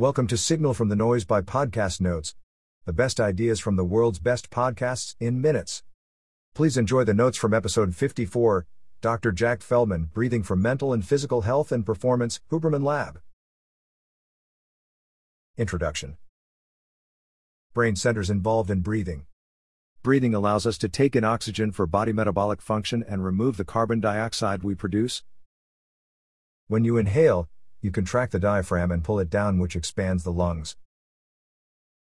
Welcome to Signal from the Noise by Podcast Notes, the best ideas from the world's best podcasts in minutes. Please enjoy the notes from episode 54 Dr. Jack Feldman, Breathing for Mental and Physical Health and Performance, Huberman Lab. Introduction Brain centers involved in breathing. Breathing allows us to take in oxygen for body metabolic function and remove the carbon dioxide we produce. When you inhale, you contract the diaphragm and pull it down, which expands the lungs.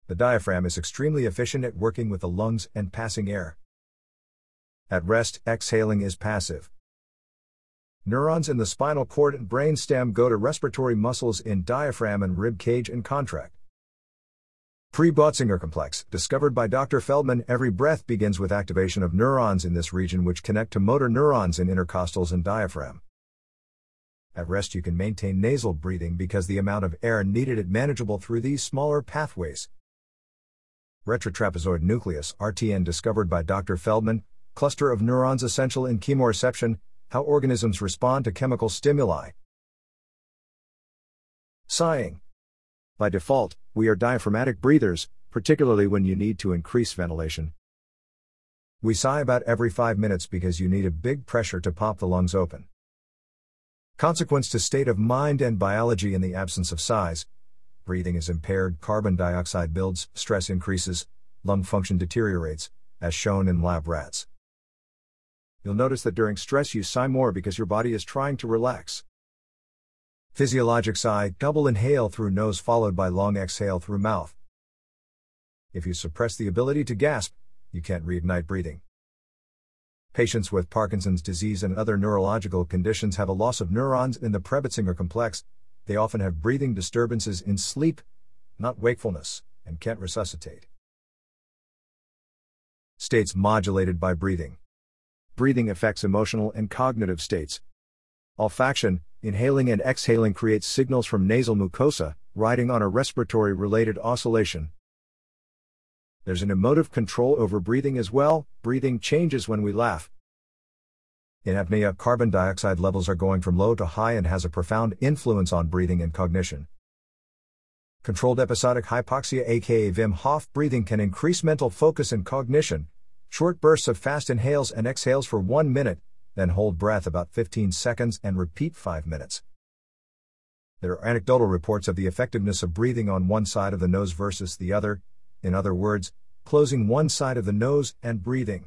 The diaphragm is extremely efficient at working with the lungs and passing air. At rest, exhaling is passive. Neurons in the spinal cord and brain stem go to respiratory muscles in diaphragm and rib cage and contract. Pre-Botzinger complex, discovered by Dr. Feldman, every breath begins with activation of neurons in this region which connect to motor neurons in intercostals and diaphragm. At rest, you can maintain nasal breathing because the amount of air needed is manageable through these smaller pathways. Retrotrapezoid nucleus, RTN, discovered by Dr. Feldman, cluster of neurons essential in chemoreception, how organisms respond to chemical stimuli. Sighing. By default, we are diaphragmatic breathers, particularly when you need to increase ventilation. We sigh about every 5 minutes because you need a big pressure to pop the lungs open. Consequence to state of mind and biology in the absence of sighs. Breathing is impaired, carbon dioxide builds, stress increases, lung function deteriorates, as shown in lab rats. You'll notice that during stress you sigh more because your body is trying to relax. Physiologic sigh, double inhale through nose followed by long exhale through mouth. If you suppress the ability to gasp, you can't reignite breathing. Patients with Parkinson's disease and other neurological conditions have a loss of neurons in the Pre-Botzinger complex. They often have breathing disturbances in sleep, not wakefulness, and can't resuscitate. States modulated by breathing. Breathing affects emotional and cognitive states. Olfaction, inhaling and exhaling creates signals from nasal mucosa, riding on a respiratory related oscillation. There's an emotive control over breathing as well, breathing changes when we laugh. In apnea, carbon dioxide levels are going from low to high and has a profound influence on breathing and cognition. Controlled episodic hypoxia, aka Wim Hof breathing, can increase mental focus and cognition. Short bursts of fast inhales and exhales for 1 minute, then hold breath about 15 seconds and repeat 5 minutes. There are anecdotal reports of the effectiveness of breathing on one side of the nose versus the other, in other words, closing one side of the nose and breathing.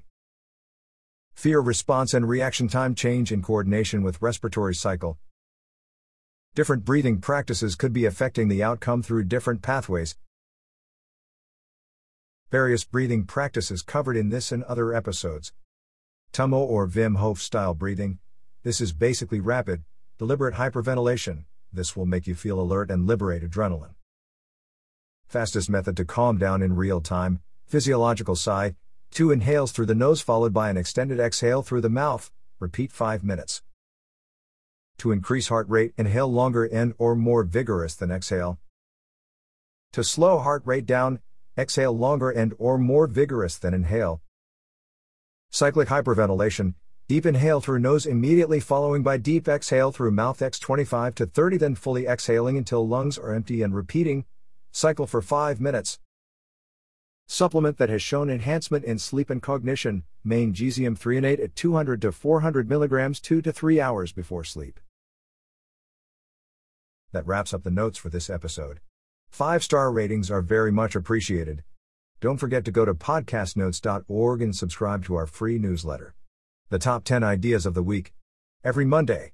Fear response and reaction time change in coordination with respiratory cycle. Different breathing practices could be affecting the outcome through different pathways. Various breathing practices covered in this and other episodes. Tummo or Wim Hof style breathing. This is basically rapid, deliberate hyperventilation. This will make you feel alert and liberate adrenaline. Fastest method to calm down in real time, physiological sigh, two inhales through the nose followed by an extended exhale through the mouth, repeat 5 minutes. To increase heart rate, inhale longer and or more vigorous than exhale. To slow heart rate down, exhale longer and or more vigorous than inhale. Cyclic hyperventilation, deep inhale through nose immediately following by deep exhale through mouth x 25 to 30 then fully exhaling until lungs are empty and repeating Cycle for 5 minutes. Supplement that has shown enhancement in sleep and cognition, magnesium threonate at 200 to 400 mg 2 to 3 hours before sleep. That wraps up the notes for this episode. 5 star ratings are very much appreciated. Don't forget to go to podcastnotes.org and subscribe to our free newsletter. The top 10 ideas of the week. Every Monday.